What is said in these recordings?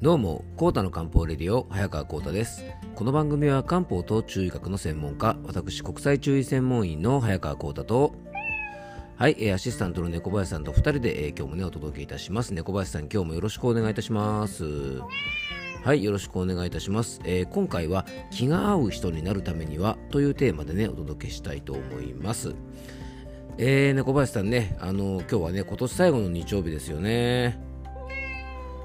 どうも、コータの漢方レディオ、早川コータです。この番組は漢方と中医学の専門家、私、国際中医専門員の早川コータと、はい、アシスタントの猫林さんと2人で、えー、今日もね、お届けいたします。猫林さん、今日もよろしくお願いいたします。はい、よろしくお願いいたします。えー、今回は、気が合う人になるためにはというテーマでね、お届けしたいと思います。えー、猫林さんね、あの今日はね、今年最後の日曜日ですよね。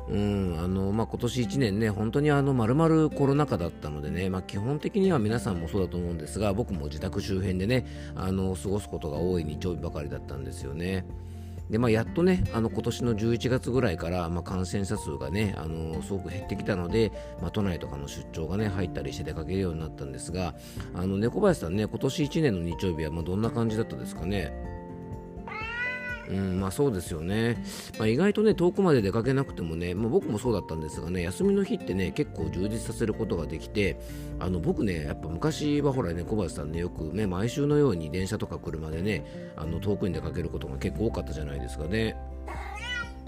うんあのまあ、今年1年ね、本当にあの丸々コロナ禍だったのでね、まあ、基本的には皆さんもそうだと思うんですが、僕も自宅周辺でね、あの過ごすことが多い日曜日ばかりだったんですよね。でまあ、やっとね、あの今年の11月ぐらいから、まあ、感染者数がね、あのすごく減ってきたので、まあ、都内とかの出張がね、入ったりして出かけるようになったんですが、あの猫林さんね、今年1年の日曜日はまあどんな感じだったですかね？うんまあ、そうですよね、まあ、意外とね遠くまで出かけなくてもね、まあ、僕もそうだったんですがね休みの日ってね結構充実させることができてあの僕ねやっぱ昔はほらね小林さんねよくね毎週のように電車とか車でねあの遠くに出かけることが結構多かったじゃないですかね。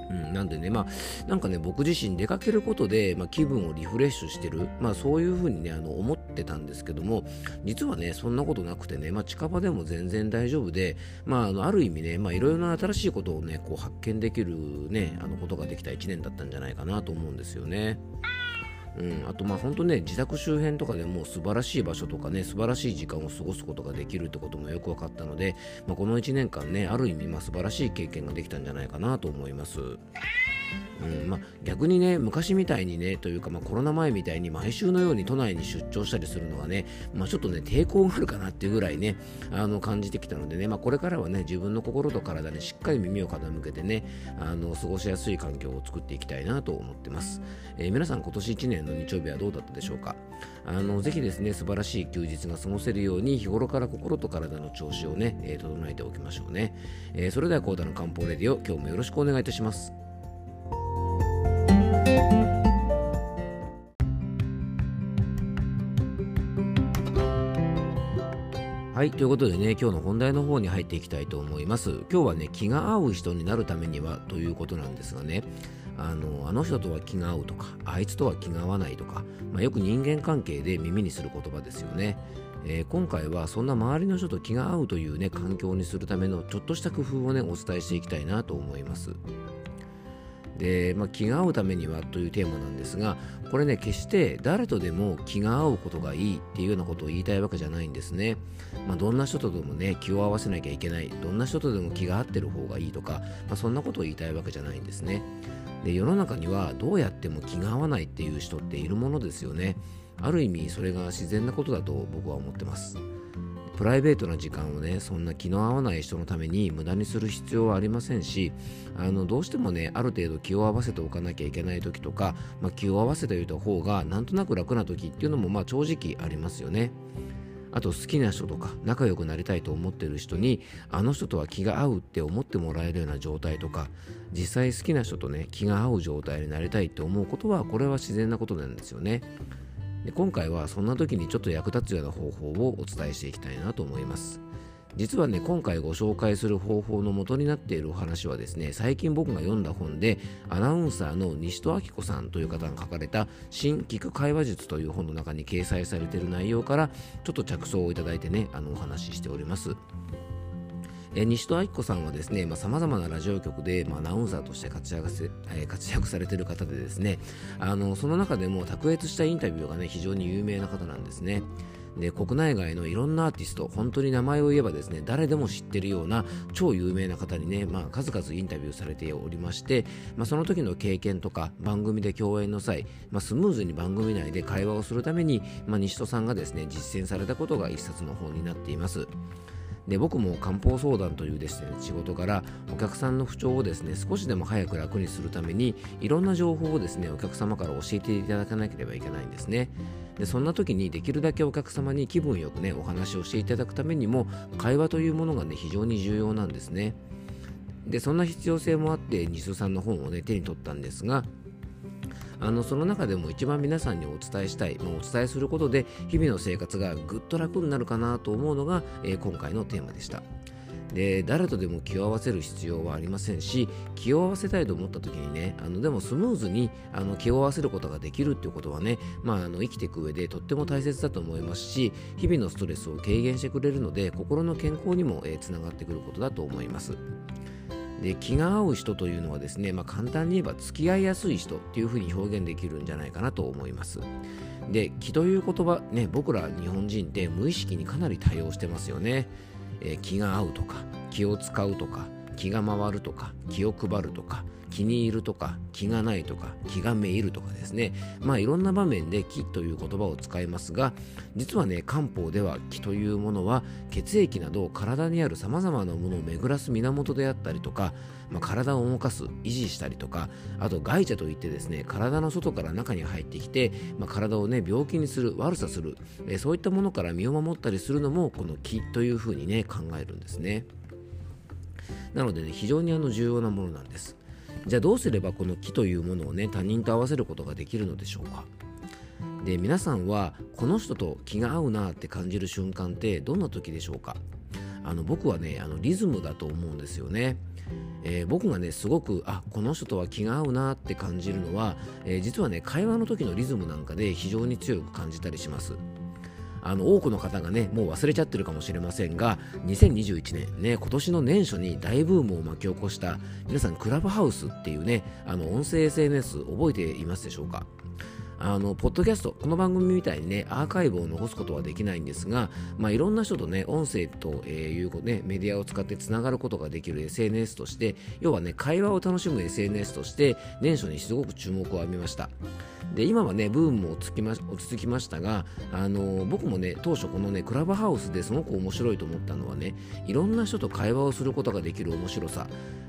うん、なんでね、まあ、なんかね、僕自身出かけることで、まあ、気分をリフレッシュしてる、まあ、そういうふうにね、あの、思ってたんですけども、実はね、そんなことなくてね、まあ、近場でも全然大丈夫で、まあ、あの、ある意味ね、まあ、いろいろな新しいことをね、こう、発見できるね、あの、ことができた1年だったんじゃないかなと思うんですよね。うん、あとまあ本当ね自宅周辺とかでも素晴らしい場所とかね素晴らしい時間を過ごすことができるってこともよく分かったので、まあ、この1年間ねある意味まあ素晴らしい経験ができたんじゃないかなと思います。うんまあ、逆にね昔みたいにねというか、まあ、コロナ前みたいに毎週のように都内に出張したりするのはね、まあ、ちょっとね抵抗があるかなっていうぐらいねあの感じてきたのでね、ま、これからはね自分の心と体にしっかり耳を傾けてねあの過ごしやすい環境を作っていきたいなと思ってます、えー、皆さん今年1年の日曜日はどうだったでしょうか？あのぜひですね素晴らしい休日が過ごせるように日頃から心と体の調子をね、えー、整えておきましょうね、えー、それではコーダの漢方レディオ今日もよろしくお願いいたします。はい、ということでね、今日の本題の方に入っていきたいと思います。今日はね、気が合う人になるためにはということなんですがね、あのあの人とは気が合うとか、あいつとは気が合わないとか、まあ、よく人間関係で耳にする言葉ですよね。えー、今回はそんな周りの人と気が合うというね、環境にするためのちょっとした工夫をね、お伝えしていきたいなと思います。で、まあ、気が合うためにはというテーマなんですがこれね決して誰とでも気が合うことがいいっていうようなことを言いたいわけじゃないんですね、まあ、どんな人とでもね気を合わせなきゃいけない。どんな人とでも気が合ってる方がいいとか、まあ、そんなことを言いたいわけじゃないんですね。で世の中にはどうやっても気が合わないっていう人っているものですよね。ある意味それが自然なことだと僕は思ってます。プライベートな時間をねそんな気の合わない人のために無駄にする必要はありませんしあのどうしてもねある程度気を合わせておかなきゃいけない時とか、まあ、気を合わせておいた方がなんとなく楽な時っていうのもまあ正直ありますよね。あと好きな人とか仲良くなりたいと思ってる人にあの人とは気が合うって思ってもらえるような状態とか実際好きな人とね気が合う状態になりたいって思うことはこれは自然なことなんですよね。で今回はそんな時にちょっと役立つような方法をお伝えしていきたいなと思います。実はね今回ご紹介する方法の元になっているお話はですね最近僕が読んだ本でアナウンサーの西戸明子さんという方が書かれた「新聞く会話術」という本の中に掲載されている内容からちょっと着想をいただいてねあのお話ししております。え西戸明子さんはですねさまざ、まなラジオ局で、まあ、アナウンサーとして活躍せ、え、活躍されている方でですねあのその中でも卓越したインタビューがね非常に有名な方なんですね。で国内外のいろんなアーティスト本当に名前を言えばですね誰でも知っているような超有名な方にね、まあ、数々インタビューされておりまして、まあ、その時の経験とか番組で共演の際、まあ、スムーズに番組内で会話をするために、ま、西戸さんがですね実践されたことが一冊の本になっています。で僕も漢方相談というですね仕事からお客さんの不調をですね少しでも早く楽にするためにいろんな情報をですねお客様から教えていただかなければいけないんですね。でそんな時にできるだけお客様に気分よくねお話をしていただくためにも会話というものがね非常に重要なんですね。でそんな必要性もあってニスさんの本をね手に取ったんですがあのその中でも一番皆さんにお伝えしたい、まあ、お伝えすることで日々の生活がぐっと楽になるかなと思うのが、えー、今回のテーマでした。で誰とでも気を合わせる必要はありませんし気を合わせたいと思った時にねあのでもスムーズにあの気を合わせることができるっていうことはね、まあ、あの生きていく上でとっても大切だと思いますし日々のストレスを軽減してくれるので心の健康にもつながってくることだと思います。で気が合う人というのはですね、まあ、簡単に言えば付き合いやすい人っていうふうに表現できるんじゃないかなと思います。で気という言葉ね僕ら日本人って無意識にかなり対応してますよね。えー、気が合うとか気を使うとか気が回るとか気を配るとか気に入るとか気がないとか気がめいるとかですねまあいろんな場面で気という言葉を使いますが実はね漢方では気というものは血液など体にあるさまざまなものを巡らす源であったりとか、まあ、体を動かす維持したりとかあと外邪といってですね体の外から中に入ってきて、まあ、体をね病気にする悪さする、えそういったものから身を守ったりするのもこの気というふうにね考えるんですね。なのでね非常にあの重要なものなんです。じゃあどうすればこの木というものをね他人と合わせることができるのでしょうか。で皆さんはこの人と気が合うなって感じる瞬間ってどんな時でしょうか。あの僕はねあのリズムだと思うんですよね、えー、僕がねすごくあこの人とは気が合うなって感じるのは、えー、実はね会話の時のリズムなんかで非常に強く感じたりします。あの多くの方がねもう忘れちゃってるかもしれませんが2021年ね今年の年初に大ブームを巻き起こした皆さんクラブハウスっていうねあの音声 SNS 覚えていますでしょうか？あのポッドキャストこの番組みたいにねアーカイブを残すことはできないんですが、まあ、いろんな人とね音声と、えー、いうねメディアを使ってつながることができる SNS として要はね会話を楽しむ SNS として年初にすごく注目を浴びました。で今はねブームも落ち着きま落ち着きましたが、あの僕もね当初このねクラブハウスですごく面白いと思ったのはねいろんな人と会話をすることができる面白さ。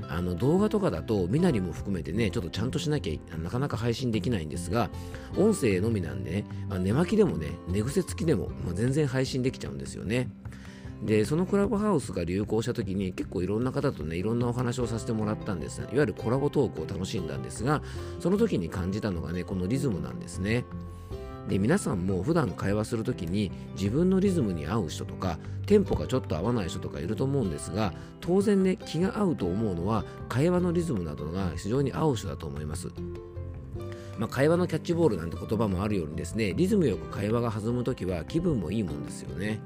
あの動画とかだと身なりも含めてねちょっとちゃんとしなきゃなかなか配信できないんですが音声のみなんでね、まあ、寝巻きでもね寝癖付きでも、まあ、全然配信できちゃうんですよね。でそのクラブハウスが流行した時に結構いろんな方とねいろんなお話をさせてもらったんです。いわゆるコラボトークを楽しんだんですがその時に感じたのがねこのリズムなんですね。で皆さんも普段会話する時に自分のリズムに合う人とかテンポがちょっと合わない人とかいると思うんですが当然ね気が合うと思うのは会話のリズムなどが非常に合う人だと思います。まあ、会話のキャッチボールなんて言葉もあるようにですねリズムよく会話が弾む時は気分もいいもんですよね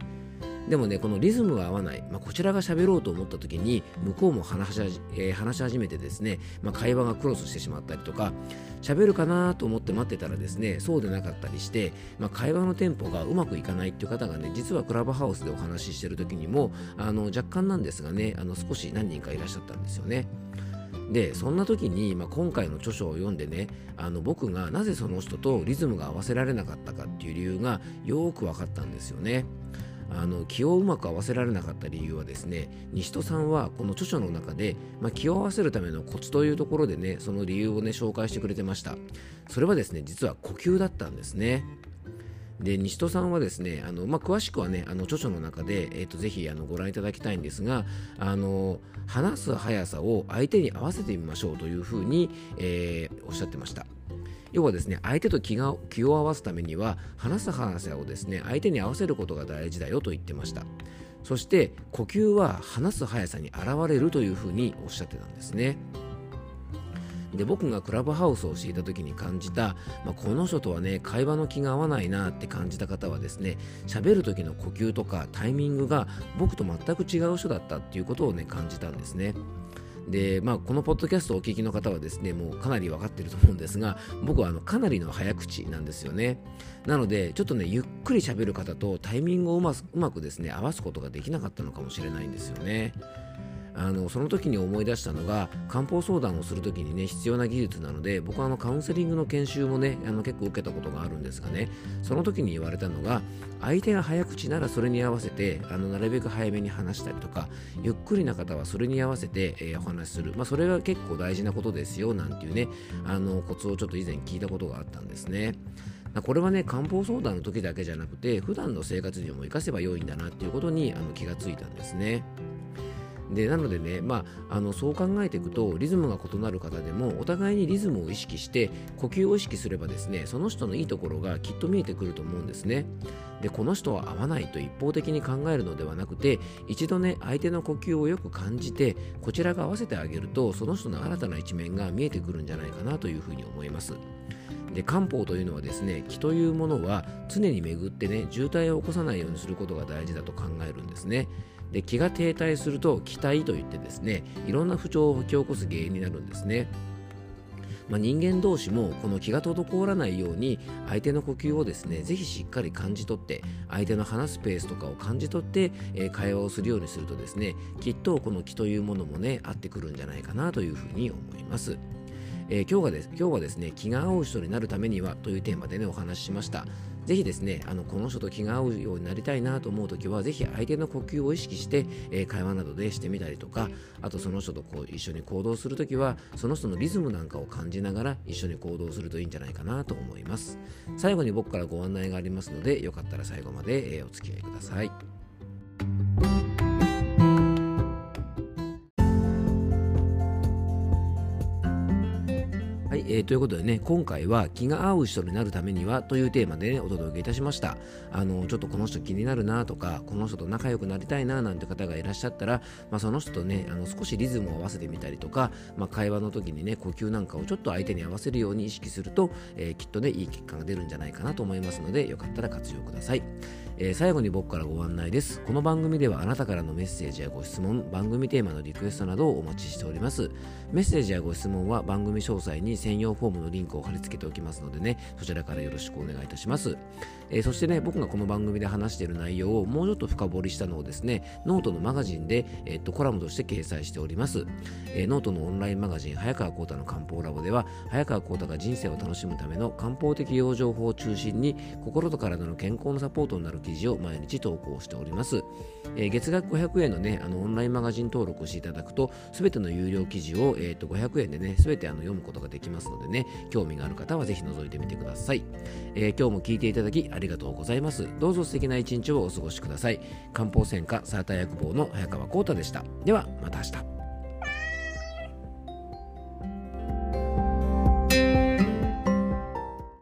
でもねこのリズムが合わない、まあ、こちらが喋ろうと思った時に向こうも話し,、えー、話し始めてですね、まあ、会話がクロスしてしまったりとか喋るかなと思って待ってたらですねそうでなかったりして、まあ、会話のテンポがうまくいかないっていう方がね実はクラブハウスでお話ししてる時にもあの若干なんですがねあの少し何人かいらっしゃったんですよね。でそんな時に、まあ、今回の著書を読んでねあの僕がなぜその人とリズムが合わせられなかったかっていう理由がよく分かったんですよね。あの気をうまく合わせられなかった理由はですね西戸さんはこの著書の中で、まあ、気を合わせるためのコツというところでねその理由をね紹介してくれてました。それはですね実は呼吸だったんですねで西戸さんはですねあの、まあ、詳しくはねあの著書の中で、えーと、ぜひあのご覧いただきたいんですがあの話す速さを相手に合わせてみましょうというふうに、えー、おっしゃってました。要はですね相手と気が気を合わすためには話す話をですね相手に合わせることが大事だよと言ってました。そして呼吸は話す速さに現れるというふうにおっしゃってたんですね。で僕がクラブハウスをしていた時に感じた、まあ、この人とはね会話の気が合わないなって感じた方はですね喋る時の呼吸とかタイミングが僕と全く違う人だったっていうことをね感じたんですねで、まあ、このポッドキャストをお聞きの方はですね、もうかなり分かっていると思うんですが、僕はあのかなりの早口なんですよね。なので、ちょっとね、ゆっくり喋る方とタイミングをうまうまくですね、合わすことができなかったのかもしれないんですよね。あのその時に思い出したのが漢方相談をする時にね必要な技術なので僕はあのカウンセリングの研修もねあの結構受けたことがあるんですがねその時に言われたのが相手が早口ならそれに合わせてあのなるべく早めに話したりとかゆっくりな方はそれに合わせて、えー、お話しする、まあ、それが結構大事なことですよなんていうねあのコツをちょっと以前聞いたことがあったんですね。これはね漢方相談の時だけじゃなくて普段の生活にも活かせば良いんだなっていうことにあの気がついたんですね。でなのでね、まあ、あのそう考えていくとリズムが異なる方でもお互いにリズムを意識して呼吸を意識すればですねその人のいいところがきっと見えてくると思うんですね。でこの人は合わないと一方的に考えるのではなくて一度ね相手の呼吸をよく感じてこちらが合わせてあげるとその人の新たな一面が見えてくるんじゃないかなというふうに思います。で漢方というのはですね気というものは常に巡ってね渋滞を起こさないようにすることが大事だと考えるんですね。で気が停滞すると気体といってですねいろんな不調を引き起こす原因になるんですねまあ、人間同士もこの気が滞らないように相手の呼吸をですねぜひしっかり感じ取って相手の話すペースとかを感じ取って、えー、会話をするようにするとですねきっとこの気というものもね合ってくるんじゃないかなというふうに思います。えー、今日がです今日はですね気が合う人になるためにはというテーマでねお話ししましたぜひですねあのこの人と気が合うようになりたいなと思う時はぜひ相手の呼吸を意識して、えー、会話などでしてみたりとかあとその人とこう一緒に行動する時はその人のリズムなんかを感じながら一緒に行動するといいんじゃないかなと思います。最後に僕からご案内がありますのでよかったら最後まで、え、お付き合いください。ー、ということでね、今回は気が合う人になるためにはというテーマでね、お届けいたしました。あの、ちょっとこの人気になるなとか、この人と仲良くなりたいななんて方がいらっしゃったら、まあ、その人とね、あの少しリズムを合わせてみたりとか、まあ、会話の時にね、呼吸なんかをちょっと相手に合わせるように意識すると、えー、きっとね、いい結果が出るんじゃないかなと思いますので、よかったら活用ください。えー、最後に僕からご案内です。この番組ではあなたからのメッセージやご質問、番組テーマのリクエストなどをお待ちしております。メッセージやご質問は番組詳細に専用フォームのリンクを貼り付けておきますのでね、そちらからよろしくお願いいたします。えー、そしてね、僕がこの番組で話している内容をもうちょっと深掘りしたのをですね、ノートのマガジンで、えー、っとコラムとして掲載しております。えー、ノートのオンラインマガジン、早川幸太の漢方ラボでは、早川幸太が人生を楽しむための漢方的養生法を中心に、心と体の健康のサポートになる記事を毎日投稿しております。えー、月額500円のね、あのオンラインマガジン登録していただくと、すべての有料記事を、えー、と500円でね、すべてあの読むことができますのででね、興味がある方はぜひ覗いてみてください。えー、今日も聞いていただきありがとうございます。どうぞ素敵な一日をお過ごしください。漢方専科サーター薬房の早川浩太でした。では、また明日。